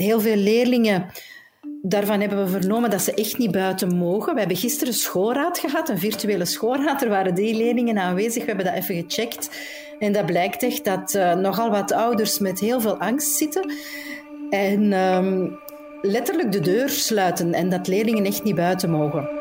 heel veel leerlingen Daarvan hebben we vernomen dat ze echt niet buiten mogen. We hebben gisteren schoolraad gehad, een virtuele schoolraad. Er waren drie leerlingen aanwezig. We hebben dat even gecheckt. En dat blijkt echt dat uh, nogal wat ouders met heel veel angst zitten. En um, letterlijk de deur sluiten en dat leerlingen echt niet buiten mogen.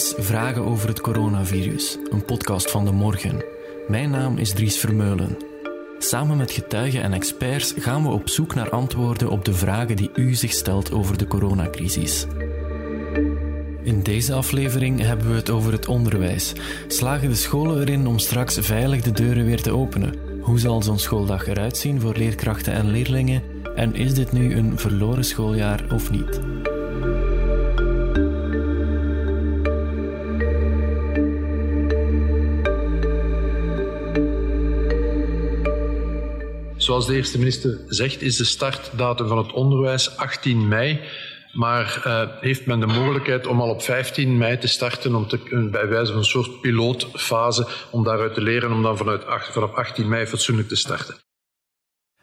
Vragen over het coronavirus, een podcast van de morgen. Mijn naam is Dries Vermeulen. Samen met getuigen en experts gaan we op zoek naar antwoorden op de vragen die u zich stelt over de coronacrisis. In deze aflevering hebben we het over het onderwijs. Slagen de scholen erin om straks veilig de deuren weer te openen? Hoe zal zo'n schooldag eruit zien voor leerkrachten en leerlingen? En is dit nu een verloren schooljaar of niet? Zoals de eerste minister zegt, is de startdatum van het onderwijs 18 mei. Maar uh, heeft men de mogelijkheid om al op 15 mei te starten, om te, bij wijze van een soort pilootfase, om daaruit te leren, om dan vanuit, vanaf 18 mei fatsoenlijk te starten.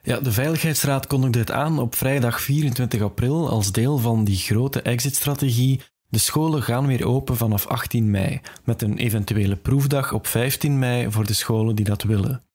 Ja, de Veiligheidsraad kondigde het aan op vrijdag 24 april als deel van die grote exit-strategie. De scholen gaan weer open vanaf 18 mei, met een eventuele proefdag op 15 mei voor de scholen die dat willen.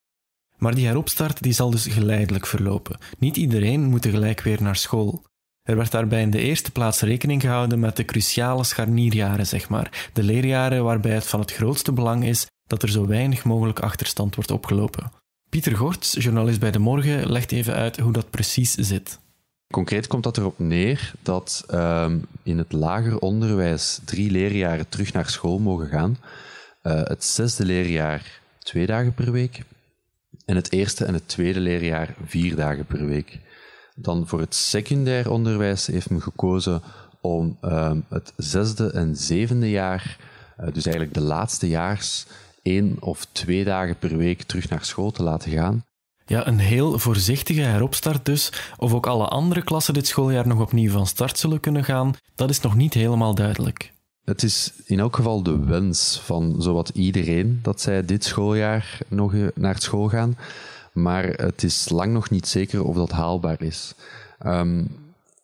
Maar die heropstart die zal dus geleidelijk verlopen. Niet iedereen moet tegelijk weer naar school. Er werd daarbij in de eerste plaats rekening gehouden met de cruciale scharnierjaren, zeg maar, de leerjaren waarbij het van het grootste belang is dat er zo weinig mogelijk achterstand wordt opgelopen. Pieter Gorts, journalist bij De Morgen, legt even uit hoe dat precies zit. Concreet komt dat erop neer dat um, in het lager onderwijs drie leerjaren terug naar school mogen gaan. Uh, het zesde leerjaar twee dagen per week, en het eerste en het tweede leerjaar vier dagen per week. Dan voor het secundair onderwijs heeft men gekozen om um, het zesde en zevende jaar, uh, dus eigenlijk de laatste jaars, één of twee dagen per week terug naar school te laten gaan. Ja, een heel voorzichtige heropstart dus. Of ook alle andere klassen dit schooljaar nog opnieuw van start zullen kunnen gaan, dat is nog niet helemaal duidelijk. Het is in elk geval de wens van zowat iedereen dat zij dit schooljaar nog eh, naar school gaan. Maar het is lang nog niet zeker of dat haalbaar is. Um,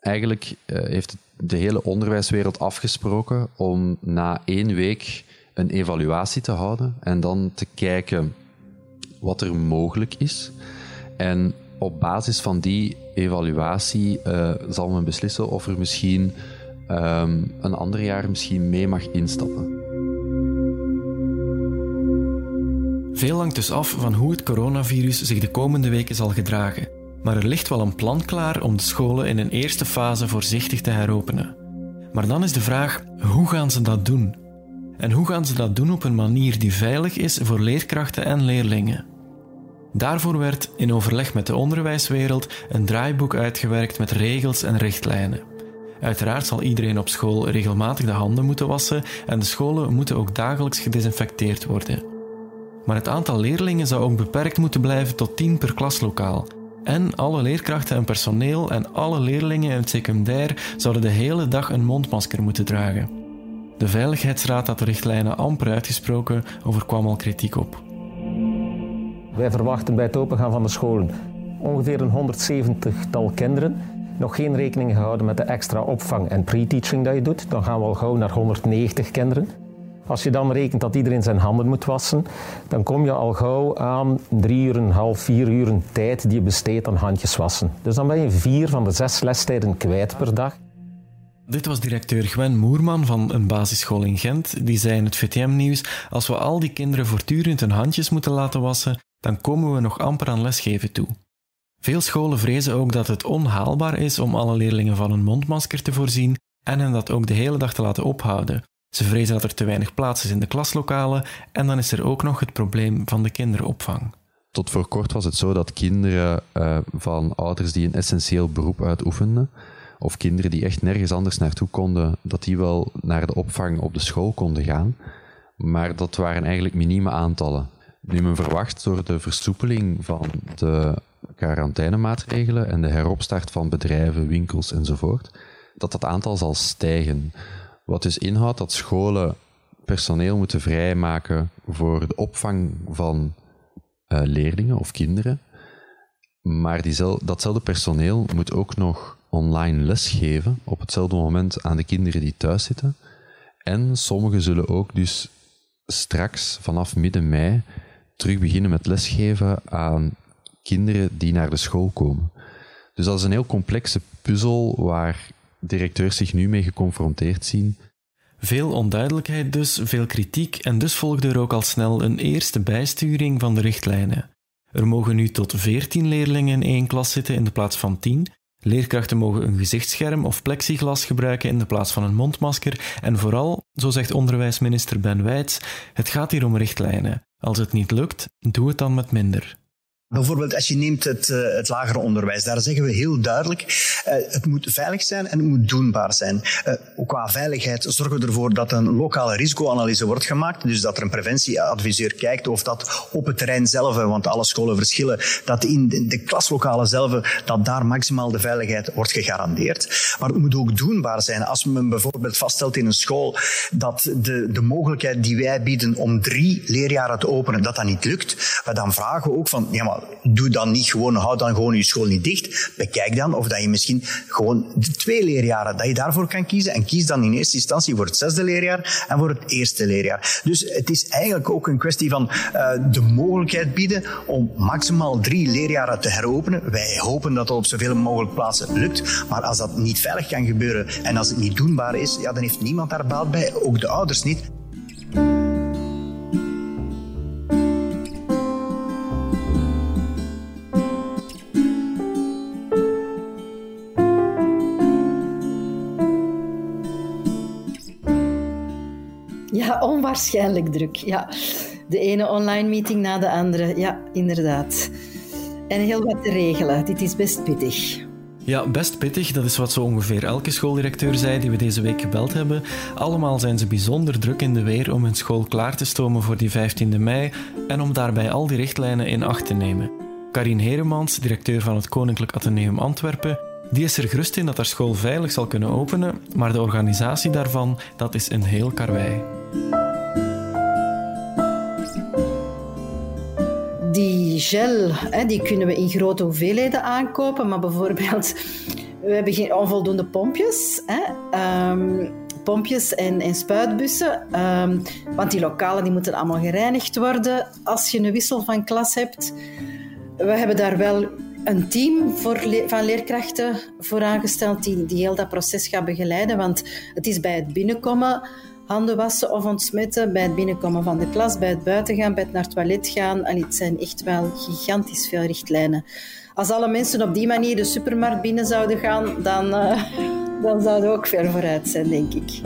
eigenlijk uh, heeft de hele onderwijswereld afgesproken om na één week een evaluatie te houden en dan te kijken wat er mogelijk is. En op basis van die evaluatie uh, zal men beslissen of er misschien um, een ander jaar misschien mee mag instappen. Veel hangt dus af van hoe het coronavirus zich de komende weken zal gedragen. Maar er ligt wel een plan klaar om de scholen in een eerste fase voorzichtig te heropenen. Maar dan is de vraag: hoe gaan ze dat doen? En hoe gaan ze dat doen op een manier die veilig is voor leerkrachten en leerlingen? Daarvoor werd in overleg met de onderwijswereld een draaiboek uitgewerkt met regels en richtlijnen. Uiteraard zal iedereen op school regelmatig de handen moeten wassen en de scholen moeten ook dagelijks gedesinfecteerd worden. Maar het aantal leerlingen zou ook beperkt moeten blijven tot 10 per klaslokaal. En alle leerkrachten en personeel en alle leerlingen in het secundair zouden de hele dag een mondmasker moeten dragen. De Veiligheidsraad had de richtlijnen amper uitgesproken, overkwam al kritiek op. Wij verwachten bij het opengaan van de scholen ongeveer een 170-tal kinderen nog geen rekening gehouden met de extra opvang en pre-teaching dat je doet. Dan gaan we al gauw naar 190 kinderen. Als je dan rekent dat iedereen zijn handen moet wassen, dan kom je al gauw aan drie uur en half, vier uur tijd die je besteedt aan handjes wassen. Dus dan ben je vier van de zes lestijden kwijt per dag. Dit was directeur Gwen Moerman van een basisschool in Gent. Die zei in het VTM-nieuws: Als we al die kinderen voortdurend hun handjes moeten laten wassen, dan komen we nog amper aan lesgeven toe. Veel scholen vrezen ook dat het onhaalbaar is om alle leerlingen van een mondmasker te voorzien en hen dat ook de hele dag te laten ophouden. Ze vrezen dat er te weinig plaats is in de klaslokalen en dan is er ook nog het probleem van de kinderopvang. Tot voor kort was het zo dat kinderen uh, van ouders die een essentieel beroep uitoefenden, of kinderen die echt nergens anders naartoe konden, dat die wel naar de opvang op de school konden gaan. Maar dat waren eigenlijk minieme aantallen. Nu men verwacht door de versoepeling van de quarantainemaatregelen en de heropstart van bedrijven, winkels enzovoort, dat dat aantal zal stijgen. Wat dus inhoudt dat scholen personeel moeten vrijmaken voor de opvang van uh, leerlingen of kinderen. Maar diezelfde, datzelfde personeel moet ook nog online lesgeven op hetzelfde moment aan de kinderen die thuis zitten. En sommigen zullen ook dus straks vanaf midden mei terug beginnen met lesgeven aan kinderen die naar de school komen. Dus dat is een heel complexe puzzel waar directeurs zich nu mee geconfronteerd zien. Veel onduidelijkheid dus, veel kritiek en dus volgde er ook al snel een eerste bijsturing van de richtlijnen. Er mogen nu tot 14 leerlingen in één klas zitten in de plaats van 10. Leerkrachten mogen een gezichtsscherm of plexiglas gebruiken in de plaats van een mondmasker. En vooral, zo zegt onderwijsminister Ben Wijts, het gaat hier om richtlijnen. Als het niet lukt, doe het dan met minder. Bijvoorbeeld als je neemt het, uh, het lager onderwijs, daar zeggen we heel duidelijk, uh, het moet veilig zijn en het moet doenbaar zijn. Uh, qua veiligheid zorgen we ervoor dat een lokale risicoanalyse wordt gemaakt, dus dat er een preventieadviseur kijkt of dat op het terrein zelf, want alle scholen verschillen, dat in de, de klaslokalen zelf, dat daar maximaal de veiligheid wordt gegarandeerd. Maar het moet ook doenbaar zijn. Als men bijvoorbeeld vaststelt in een school dat de, de mogelijkheid die wij bieden om drie leerjaren te openen, dat dat niet lukt, dan vragen we ook van, ja maar doe dan niet gewoon, hou dan gewoon je school niet dicht. Bekijk dan of dat je misschien gewoon de twee leerjaren, dat je daarvoor kan kiezen. En kies dan in eerste instantie voor het zesde leerjaar en voor het eerste leerjaar. Dus het is eigenlijk ook een kwestie van uh, de mogelijkheid bieden om maximaal drie leerjaren te heropenen. Wij hopen dat dat op zoveel mogelijk plaatsen lukt. Maar als dat niet veilig kan gebeuren en als het niet doenbaar is, ja, dan heeft niemand daar baat bij, ook de ouders niet. Onwaarschijnlijk druk. Ja. De ene online meeting na de andere. Ja, inderdaad. En heel wat te regelen. Dit is best pittig. Ja, best pittig. Dat is wat zo ongeveer elke schooldirecteur zei die we deze week gebeld hebben. Allemaal zijn ze bijzonder druk in de weer om hun school klaar te stomen voor die 15e mei en om daarbij al die richtlijnen in acht te nemen. Karin Heremans, directeur van het Koninklijk Atheneum Antwerpen, die is er gerust in dat haar school veilig zal kunnen openen, maar de organisatie daarvan, dat is een heel karwei. Die gel die kunnen we in grote hoeveelheden aankopen, maar bijvoorbeeld we hebben geen onvoldoende pompjes. Um, pompjes en, en spuitbussen. Um, want die lokalen die moeten allemaal gereinigd worden als je een wissel van klas hebt. We hebben daar wel een team voor van leerkrachten voor aangesteld die, die heel dat proces gaat begeleiden. Want het is bij het binnenkomen handen wassen of ontsmetten, bij het binnenkomen van de klas, bij het buitengaan, bij het naar het toilet gaan. En het zijn echt wel gigantisch veel richtlijnen. Als alle mensen op die manier de supermarkt binnen zouden gaan, dan, uh, dan zouden we ook ver vooruit zijn, denk ik.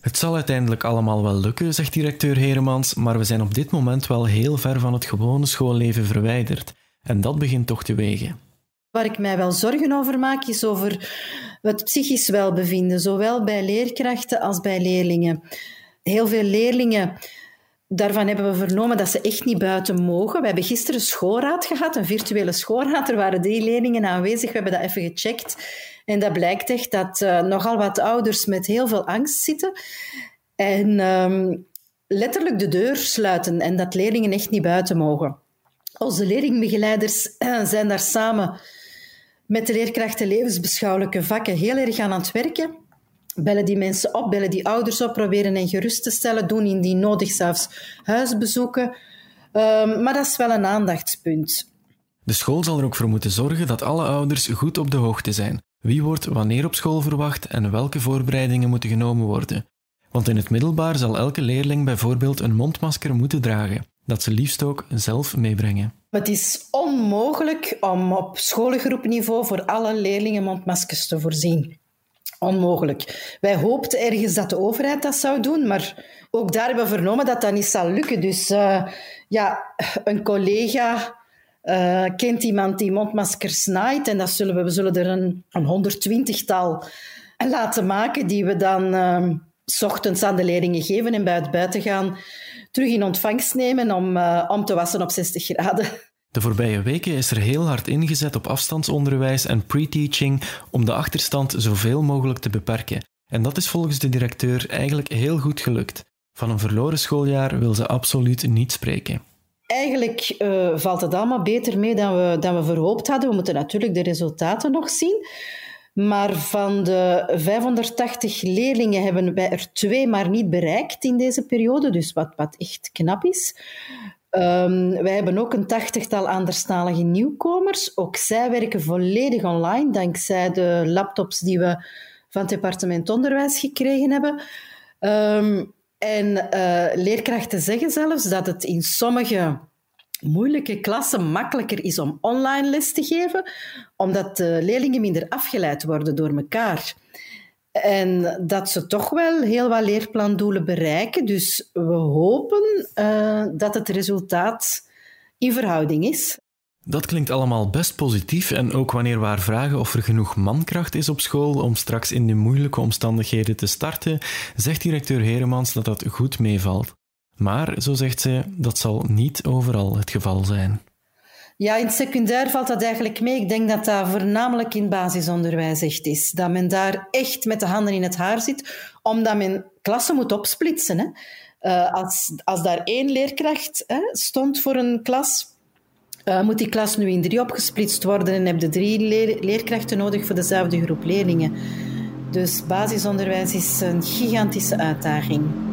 Het zal uiteindelijk allemaal wel lukken, zegt directeur Heremans, maar we zijn op dit moment wel heel ver van het gewone schoolleven verwijderd. En dat begint toch te wegen. Waar ik mij wel zorgen over maak, is over het psychisch welbevinden, zowel bij leerkrachten als bij leerlingen. Heel veel leerlingen, daarvan hebben we vernomen dat ze echt niet buiten mogen. We hebben gisteren een schoolraad gehad, een virtuele schoolraad. Er waren drie leerlingen aanwezig, we hebben dat even gecheckt. En dat blijkt echt dat uh, nogal wat ouders met heel veel angst zitten. En um, letterlijk de deur sluiten en dat leerlingen echt niet buiten mogen. Onze leerlingbegeleiders zijn daar samen met de leerkrachten levensbeschouwelijke vakken heel erg aan het werken. Bellen die mensen op, bellen die ouders op, proberen hen gerust te stellen, doen indien nodig zelfs huisbezoeken. Um, maar dat is wel een aandachtspunt. De school zal er ook voor moeten zorgen dat alle ouders goed op de hoogte zijn. Wie wordt wanneer op school verwacht en welke voorbereidingen moeten genomen worden. Want in het middelbaar zal elke leerling bijvoorbeeld een mondmasker moeten dragen, dat ze liefst ook zelf meebrengen. Het is onmogelijk om op scholengroepniveau voor alle leerlingen mondmaskers te voorzien. Onmogelijk. Wij hoopten ergens dat de overheid dat zou doen, maar ook daar hebben we vernomen dat dat niet zal lukken. Dus uh, ja, een collega uh, kent iemand die mondmaskers naait en dat zullen we, we zullen er een, een 120-tal laten maken die we dan uh, s ochtends aan de leerlingen geven en bij het buiten gaan terug in ontvangst nemen om, uh, om te wassen op 60 graden. De voorbije weken is er heel hard ingezet op afstandsonderwijs en pre-teaching om de achterstand zoveel mogelijk te beperken. En dat is volgens de directeur eigenlijk heel goed gelukt. Van een verloren schooljaar wil ze absoluut niet spreken. Eigenlijk uh, valt het allemaal beter mee dan we, dan we verhoopt hadden. We moeten natuurlijk de resultaten nog zien. Maar van de 580 leerlingen hebben wij er twee maar niet bereikt in deze periode, dus wat, wat echt knap is. Um, wij hebben ook een tachtigtal anderstalige nieuwkomers. Ook zij werken volledig online, dankzij de laptops die we van het departement onderwijs gekregen hebben. Um, en uh, leerkrachten zeggen zelfs dat het in sommige moeilijke klassen makkelijker is om online les te geven, omdat de leerlingen minder afgeleid worden door elkaar. En dat ze toch wel heel wat leerplandoelen bereiken. Dus we hopen uh, dat het resultaat in verhouding is. Dat klinkt allemaal best positief en ook wanneer we vragen of er genoeg mankracht is op school om straks in de moeilijke omstandigheden te starten, zegt directeur Heremans dat dat goed meevalt. Maar, zo zegt ze, dat zal niet overal het geval zijn. Ja, in het secundair valt dat eigenlijk mee. Ik denk dat dat voornamelijk in basisonderwijs echt is. Dat men daar echt met de handen in het haar zit, omdat men klassen moet opsplitsen. Hè. Uh, als, als daar één leerkracht hè, stond voor een klas, uh, moet die klas nu in drie opgesplitst worden en heb je drie leerkrachten nodig voor dezelfde groep leerlingen. Dus basisonderwijs is een gigantische uitdaging.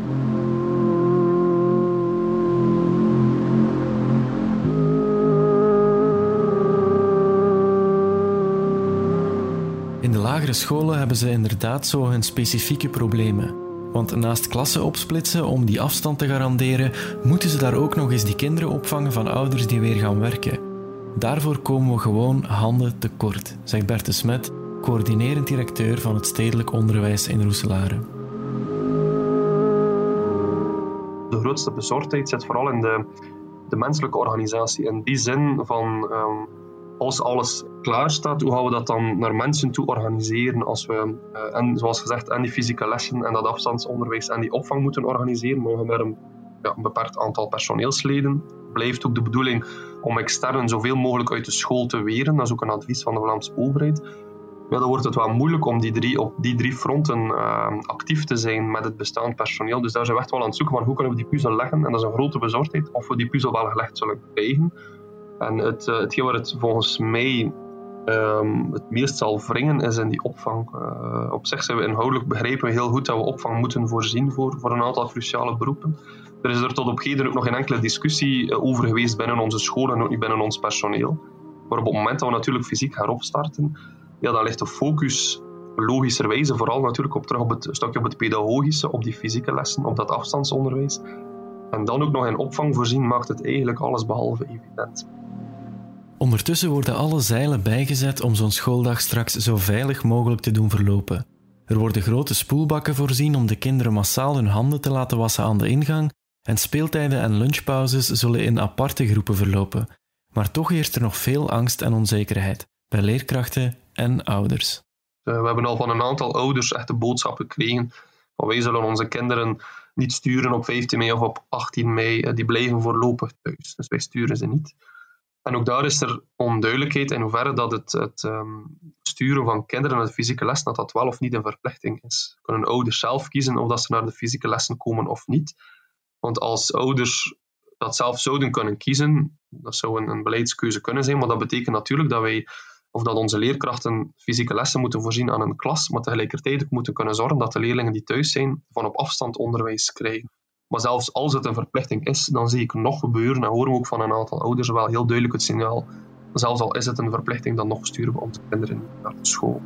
Scholen hebben ze inderdaad zo hun specifieke problemen. Want naast klassen opsplitsen om die afstand te garanderen, moeten ze daar ook nog eens die kinderen opvangen van ouders die weer gaan werken. Daarvoor komen we gewoon handen tekort, zegt Berte Smet, coördinerend directeur van het stedelijk onderwijs in Roeselare. De grootste bezorgdheid zit vooral in de, de menselijke organisatie. In die zin van um, als alles klaar staat, hoe gaan we dat dan naar mensen toe organiseren als we, uh, en zoals gezegd, en die fysieke lessen en dat afstandsonderwijs en die opvang moeten organiseren, mogen met een, beperkt aantal personeelsleden. Blijft ook de bedoeling om externen zoveel mogelijk uit de school te weren. Dat is ook een advies van de Vlaamse overheid. Ja, dan wordt het wel moeilijk om die drie, op die drie fronten uh, actief te zijn met het bestaand personeel. Dus daar zijn we echt wel aan het zoeken van hoe kunnen we die puzzel leggen. En dat is een grote bezorgdheid of we die puzzel wel gelegd zullen krijgen. En het, uh, hetgeen waar het volgens mij um, het meest zal wringen is in die opvang. Uh, op zich zijn we inhoudelijk begrijpen we heel goed dat we opvang moeten voorzien voor, voor een aantal cruciale beroepen. Er is er tot op heden ook nog geen enkele discussie eh, over geweest binnen onze scholen en ook niet binnen ons personeel. Maar op het moment dat we natuurlijk fysiek gaan opstarten, ja, dan ligt de focus logischerwijze vooral natuurlijk op, terug op het stukje op het pedagogische, op die fysieke lessen, op dat afstandsonderwijs. En dan ook nog in opvang voorzien maakt het eigenlijk alles behalve evident. Ondertussen worden alle zeilen bijgezet om zo'n schooldag straks zo veilig mogelijk te doen verlopen. Er worden grote spoelbakken voorzien om de kinderen massaal hun handen te laten wassen aan de ingang en speeltijden en lunchpauzes zullen in aparte groepen verlopen. Maar toch heerst er nog veel angst en onzekerheid bij leerkrachten en ouders. Eh, we hebben al van een aantal ouders echt de boodschap gekregen van wij zullen onze kinderen niet sturen op 15 mei of op 18 mei, eh, die blijven voorlopig thuis. Dus wij sturen ze niet. En ook daar is er onduidelijkheid in hoeverre dat het, het um, sturen van kinderen naar de fysieke les, dat dat wel of niet een verplichting is. Kunnen ouders zelf kiezen of dat ze naar de fysieke lessen komen of niet. Want als ouders dat zelf zouden kunnen kiezen, dat zou een, een beleidskeuze kunnen zijn, maar dat betekent natuurlijk dat wij of dat onze leerkrachten fysieke lessen moeten voorzien aan een klas, maar tegelijkertijd ook moeten kunnen zorgen dat de leerlingen die thuis zijn van op afstand onderwijs krijgen. Maar zelfs als het een verplichting is, dan zie ik nog gebeuren en horen we ook van een aantal ouders wel heel duidelijk het signaal. Zelfs al is het een verplichting, dan nog sturen we onze kinderen naar de school.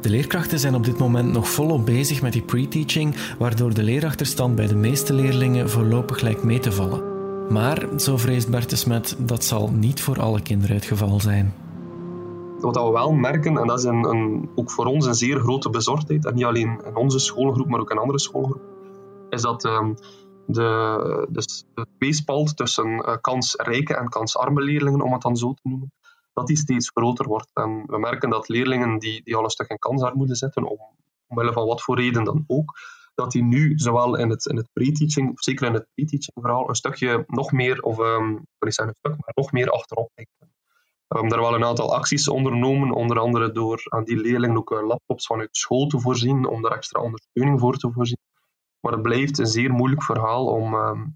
De leerkrachten zijn op dit moment nog volop bezig met die pre-teaching, waardoor de leerachterstand bij de meeste leerlingen voorlopig lijkt mee te vallen. Maar, zo vreest Bertesmet, dat zal niet voor alle kinderen het geval zijn. Wat we wel merken, en dat is een, een, ook voor ons een zeer grote bezorgdheid, en niet alleen in onze schoolgroep, maar ook in andere schoolgroepen, is dat um, de, de, de tweespalt tussen uh, kansrijke en kansarme leerlingen, om het dan zo te noemen, dat die steeds groter wordt. En we merken dat leerlingen die, die al een stuk in kansarmoede zitten, om, omwille van wat voor reden dan ook, dat die nu, zowel in het, in het pre-teaching, zeker in het pre-teaching verhaal, een stukje nog meer, of um, een stuk, maar nog meer achterop ligt. We hebben daar wel een aantal acties ondernomen, onder andere door aan die leerlingen ook eh, laptops vanuit school te voorzien, om daar extra ondersteuning voor te voorzien. Maar het blijft een zeer moeilijk verhaal om, ehm,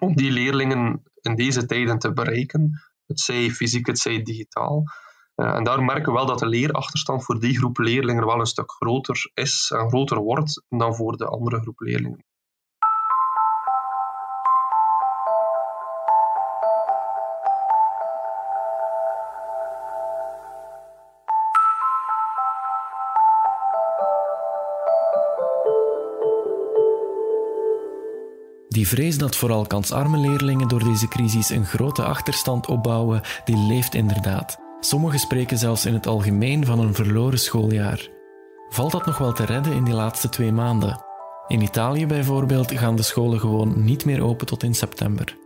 om die leerlingen in deze tijden te bereiken. Het zij fysiek, het zij digitaal. Uh, en daar merken we wel dat de leerachterstand voor die groep leerlingen wel een stuk groter is en groter wordt dan voor de andere groep leerlingen. Die vrees dat vooral kansarme leerlingen door deze crisis een grote achterstand opbouwen, die leeft inderdaad. Sommigen spreken zelfs in het algemeen van een verloren schooljaar. Valt dat nog wel te redden in die laatste twee maanden? In Italië bijvoorbeeld gaan de scholen gewoon niet meer open tot in september.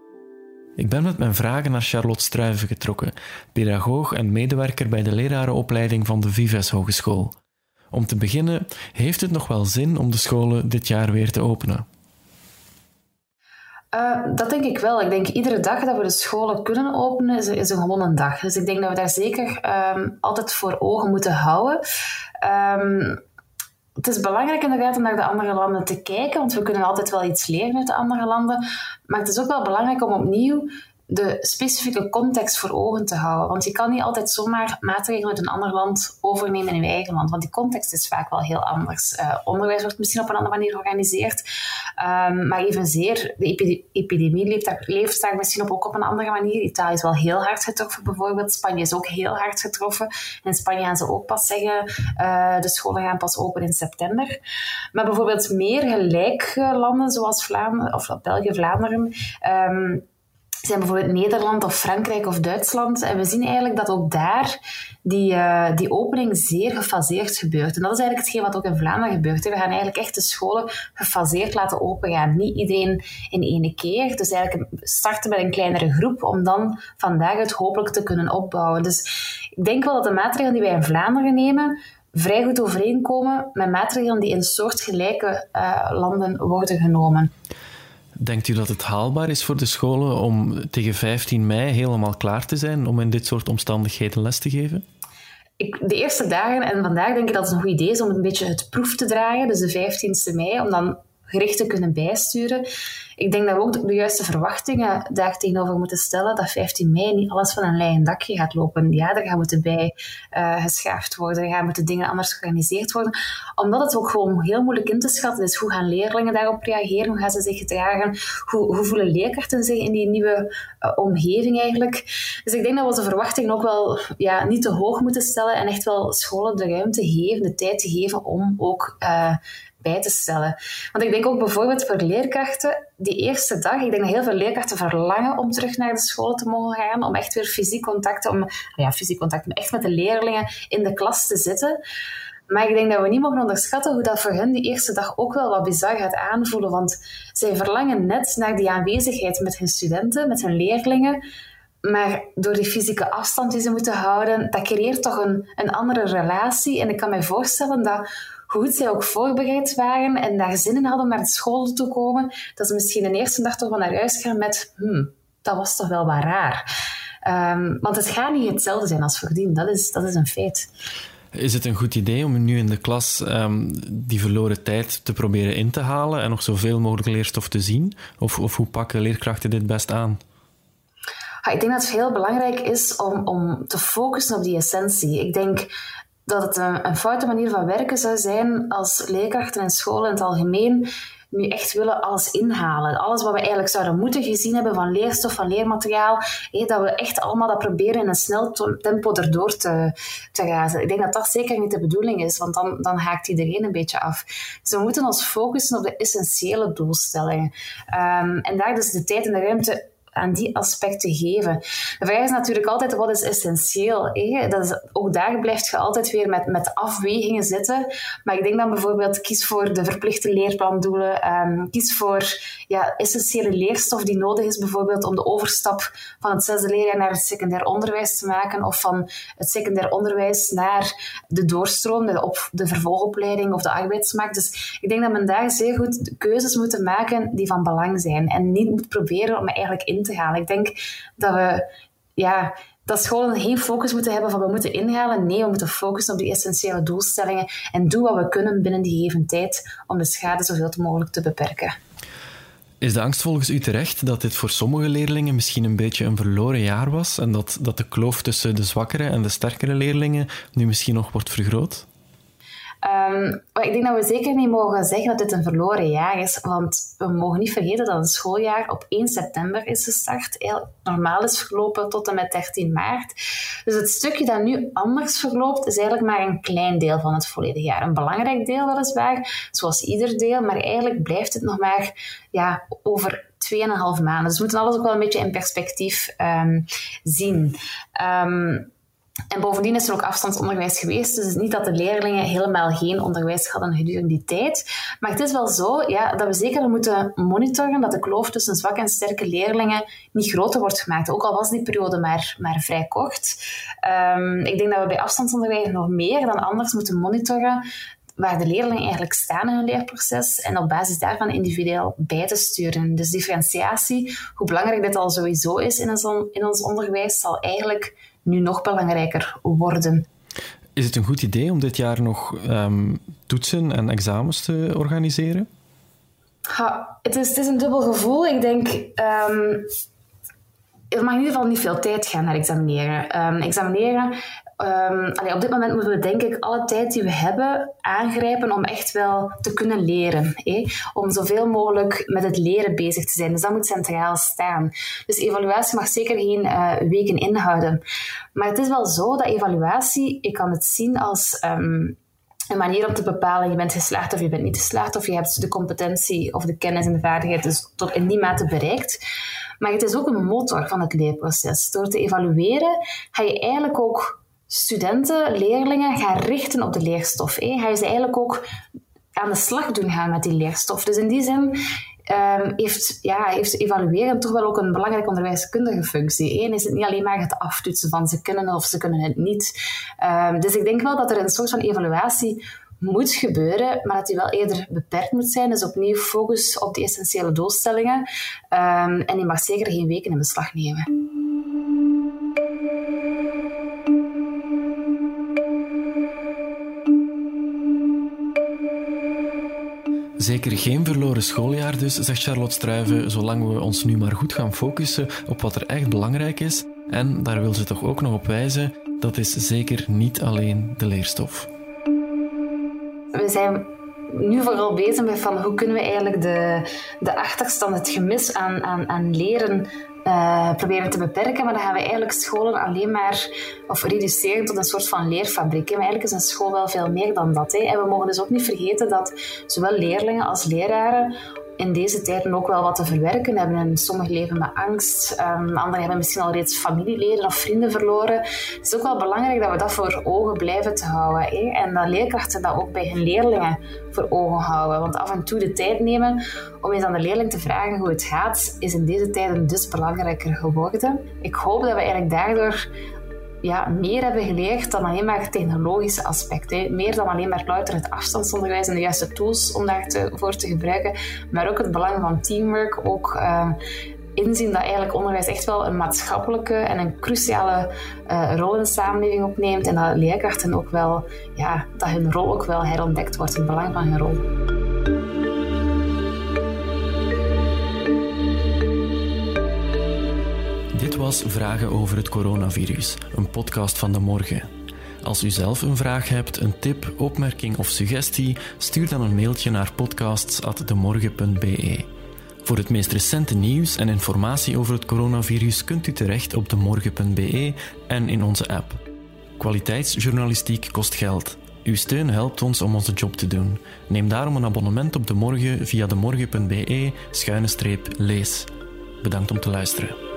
Ik ben met mijn vragen naar Charlotte Struiven getrokken, pedagoog en medewerker bij de lerarenopleiding van de Vives Hogeschool. Om te beginnen, heeft het nog wel zin om de scholen dit jaar weer te openen? Uh, dat denk ik wel. Ik denk iedere dag dat we de scholen kunnen openen is, is een gewone dag. Dus ik denk dat we daar zeker um, altijd voor ogen moeten houden. Um, het is belangrijk inderdaad om naar de andere landen te kijken, want we kunnen altijd wel iets leren uit de andere landen. Maar het is ook wel belangrijk om opnieuw de specifieke context voor ogen te houden. Want je kan niet altijd zomaar maatregelen uit een ander land overnemen in je eigen land. Want die context is vaak wel heel anders. Uh, onderwijs wordt misschien op een andere manier georganiseerd. Um, maar evenzeer, de epidemie leeft daar, leeft misschien op, ook op een andere manier. Italië is wel heel hard getroffen bijvoorbeeld. Spanje is ook heel hard getroffen. In Spanje gaan ze ook pas zeggen, uh, de scholen gaan pas open in september. Maar bijvoorbeeld meer gelijke landen zoals Vlaanderen, of België, Vlaanderen... Um, zijn bijvoorbeeld Nederland of Frankrijk of Duitsland. En we zien eigenlijk dat ook daar die, uh, die opening zeer gefaseerd gebeurt. En dat is eigenlijk hetgeen wat ook in Vlaanderen gebeurt. We gaan eigenlijk echt de scholen gefaseerd laten opengaan. Niet iedereen in één keer. Dus eigenlijk starten met een kleinere groep om dan vandaag het hopelijk te kunnen opbouwen. Dus ik denk wel dat de maatregelen die wij in Vlaanderen nemen vrij goed overeenkomen met maatregelen die in soortgelijke uh, landen worden genomen. Denkt u dat het haalbaar is voor de scholen om tegen 15 mei helemaal klaar te zijn om in dit soort omstandigheden les te geven? Ik, de eerste dagen en vandaag denk ik dat het een goed idee is om een beetje het proef te draaien, dus de 15e mei, om dan gericht te kunnen bijsturen. Ik denk dat we ook de juiste verwachtingen daar tegenover moeten stellen. Dat 15 mei niet alles van een leien dakje gaat lopen. Ja, er gaan moeten bij uh, geschaafd worden. Er gaan moeten dingen anders georganiseerd worden. Omdat het ook gewoon heel moeilijk in te schatten is. Hoe gaan leerlingen daarop reageren? Hoe gaan ze zich gedragen? Hoe, hoe voelen leerkrachten zich in die nieuwe uh, omgeving eigenlijk? Dus ik denk dat we onze verwachtingen ook wel ja, niet te hoog moeten stellen. En echt wel scholen de ruimte geven, de tijd te geven om ook uh, bij te stellen. Want ik denk ook bijvoorbeeld voor leerkrachten, die eerste dag, ik denk dat heel veel leerkrachten verlangen om terug naar de school te mogen gaan, om echt weer fysiek contact, om, ja, fysiek contact, om echt met de leerlingen in de klas te zitten. Maar ik denk dat we niet mogen onderschatten hoe dat voor hen die eerste dag ook wel wat bizar gaat aanvoelen. Want zij verlangen net naar die aanwezigheid met hun studenten, met hun leerlingen. Maar door die fysieke afstand die ze moeten houden, dat creëert toch een, een andere relatie. En ik kan me voorstellen dat goed zij ook voorbereid waren en daar zin in hadden om naar school te komen, dat ze misschien de eerste dag toch wel naar huis gaan met hmm, dat was toch wel wat raar. Um, want het gaat niet hetzelfde zijn als voordien, dat is, dat is een feit. Is het een goed idee om nu in de klas um, die verloren tijd te proberen in te halen en nog zoveel mogelijk leerstof te zien? Of, of hoe pakken leerkrachten dit best aan? ik denk dat het heel belangrijk is om, om te focussen op die essentie. Ik denk dat het een, foute manier van werken zou zijn als leerkrachten en scholen in het algemeen nu echt willen alles inhalen. Alles wat we eigenlijk zouden moeten gezien hebben van leerstof, van leermateriaal, dat we echt allemaal dat proberen in een snel tempo erdoor te, te gaan. Ik denk dat dat zeker niet de bedoeling is, want dan, dan haakt iedereen een beetje af. Dus we moeten ons focussen op de essentiële doelstellingen. Um, en daar dus de tijd en de ruimte aan die aspecten geven. De vraag is natuurlijk altijd, wat is essentieel? Dat is, ook daar blijft je altijd weer met, met afwegingen zitten. Maar ik denk dan bijvoorbeeld, kies voor de verplichte leerplandoelen, um, kies voor ja, essentiële leerstof die nodig is bijvoorbeeld om de overstap van het zesde leerjaar naar het secundair onderwijs te maken, of van het secundair onderwijs naar de doorstroom, de, op, de vervolgopleiding of de arbeidsmarkt. Dus ik denk dat men daar zeer goed keuzes moet maken die van belang zijn en niet moet proberen om eigenlijk in te. Ik denk dat we ja, dat scholen geen focus moeten hebben van we moeten inhalen. Nee, we moeten focussen op die essentiële doelstellingen en doen wat we kunnen binnen die gegeven tijd om de schade zoveel mogelijk te beperken. Is de angst volgens u terecht dat dit voor sommige leerlingen misschien een beetje een verloren jaar was en dat, dat de kloof tussen de zwakkere en de sterkere leerlingen nu misschien nog wordt vergroot? Um, ik denk dat we zeker niet mogen zeggen dat dit een verloren jaar is, want we mogen niet vergeten dat een schooljaar op 1 september is gestart. Heel normaal is verlopen tot en met 13 maart. Dus het stukje dat nu anders verloopt, is eigenlijk maar een klein deel van het volledige jaar. Een belangrijk deel weliswaar, zoals ieder deel, maar eigenlijk blijft het nog maar ja, over 2,5 maanden. Dus we moeten alles ook wel een beetje in perspectief um, zien. Um, en bovendien is er ook afstandsonderwijs geweest, dus het is niet dat de leerlingen helemaal geen onderwijs hadden gedurende die tijd. Maar het is wel zo ja, dat we zeker moeten monitoren dat de kloof tussen zwakke en sterke leerlingen niet groter wordt gemaakt, ook al was die periode maar, maar vrij kort. Um, ik denk dat we bij afstandsonderwijs nog meer dan anders moeten monitoren waar de leerlingen eigenlijk staan in hun leerproces en op basis daarvan individueel bij te sturen. Dus differentiatie, hoe belangrijk dit al sowieso is in ons, in ons onderwijs, zal eigenlijk nu nog belangrijker worden. Is het een goed idee om dit jaar nog um, toetsen en examens te organiseren? Ha, het, is, het is een dubbel gevoel. Ik denk, um, er mag in ieder geval niet veel tijd gaan naar examineren. Um, examineren Um, op dit moment moeten we denk ik alle tijd die we hebben aangrijpen om echt wel te kunnen leren. Om zoveel mogelijk met het leren bezig te zijn. Dus dat moet centraal staan. Dus evaluatie mag zeker geen uh, weken inhouden. Maar het is wel zo dat evaluatie, ik kan het zien als um, een manier om te bepalen je bent geslaagd of je bent niet geslaagd. Of je hebt de competentie of de kennis en de vaardigheid dus tot in die mate bereikt. Maar het is ook een motor van het leerproces. Door te evalueren ga je eigenlijk ook studenten, leerlingen gaan richten op de leerstof. Hè. Ga je ze eigenlijk ook aan de slag doen gaan met die leerstof. Dus in die zin um, heeft, ja, heeft evalueren toch wel ook een belangrijke onderwijskundige functie. Eén is het niet alleen maar het aftoetsen van ze kunnen of ze kunnen het niet. Um, dus ik denk wel dat er een soort van evaluatie moet gebeuren, maar dat die wel eerder beperkt moet zijn. Dus opnieuw focus op die essentiële doelstellingen. Um, en die mag zeker geen weken in beslag nemen. Zeker geen verloren schooljaar dus, zegt Charlotte Struiven, zolang we ons nu maar goed gaan focussen op wat er echt belangrijk is. En daar wil ze toch ook nog op wijzen, dat is zeker niet alleen de leerstof. We zijn nu vooral bezig met van hoe kunnen we eigenlijk de, de achterstand, het gemis aan, aan, aan leren uh, proberen te beperken. Maar dan gaan we eigenlijk scholen alleen maar, of reduceren tot een soort van leerfabriek. Maar eigenlijk is een school wel veel meer dan dat. Hè. En we mogen dus ook niet vergeten dat zowel leerlingen als leraren in deze tijden ook wel wat te verwerken hebben. En sommigen leven met angst, um, anderen hebben misschien al reeds familieleden of vrienden verloren. Het is ook wel belangrijk dat we dat voor ogen blijven te houden. En dat leerkrachten dat ook bij hun leerlingen voor ogen houden. Want af en toe de tijd nemen om eens aan de leerling te vragen hoe het gaat, is in deze tijden dus belangrijker geworden. Ik hoop dat we eigenlijk daardoor ja, meer hebben geleerd dan alleen maar technologische aspecten. Meer dan alleen maar louter het afstandsonderwijs en de juiste tools om daarvoor te gebruiken. Maar ook het belang van teamwork. Ook uh, inzien dat eigenlijk onderwijs echt wel een maatschappelijke en een cruciale uh, rol in de samenleving opneemt. En dat leerkrachten ook wel, ja, dat hun rol ook wel herontdekt wordt, het belang van hun rol. Dit was Vragen over het coronavirus, een podcast van de morgen. Als u zelf een vraag hebt, een tip, opmerking of suggestie, stuur dan een mailtje naar podcasts.demorgen.be. Voor het meest recente nieuws en informatie over het coronavirus kunt u terecht op demorgen.be en in onze app. Kwaliteitsjournalistiek kost geld. Uw steun helpt ons om onze job te doen. Neem daarom een abonnement op De Morgen via demorgen.be-lees. Bedankt om te luisteren.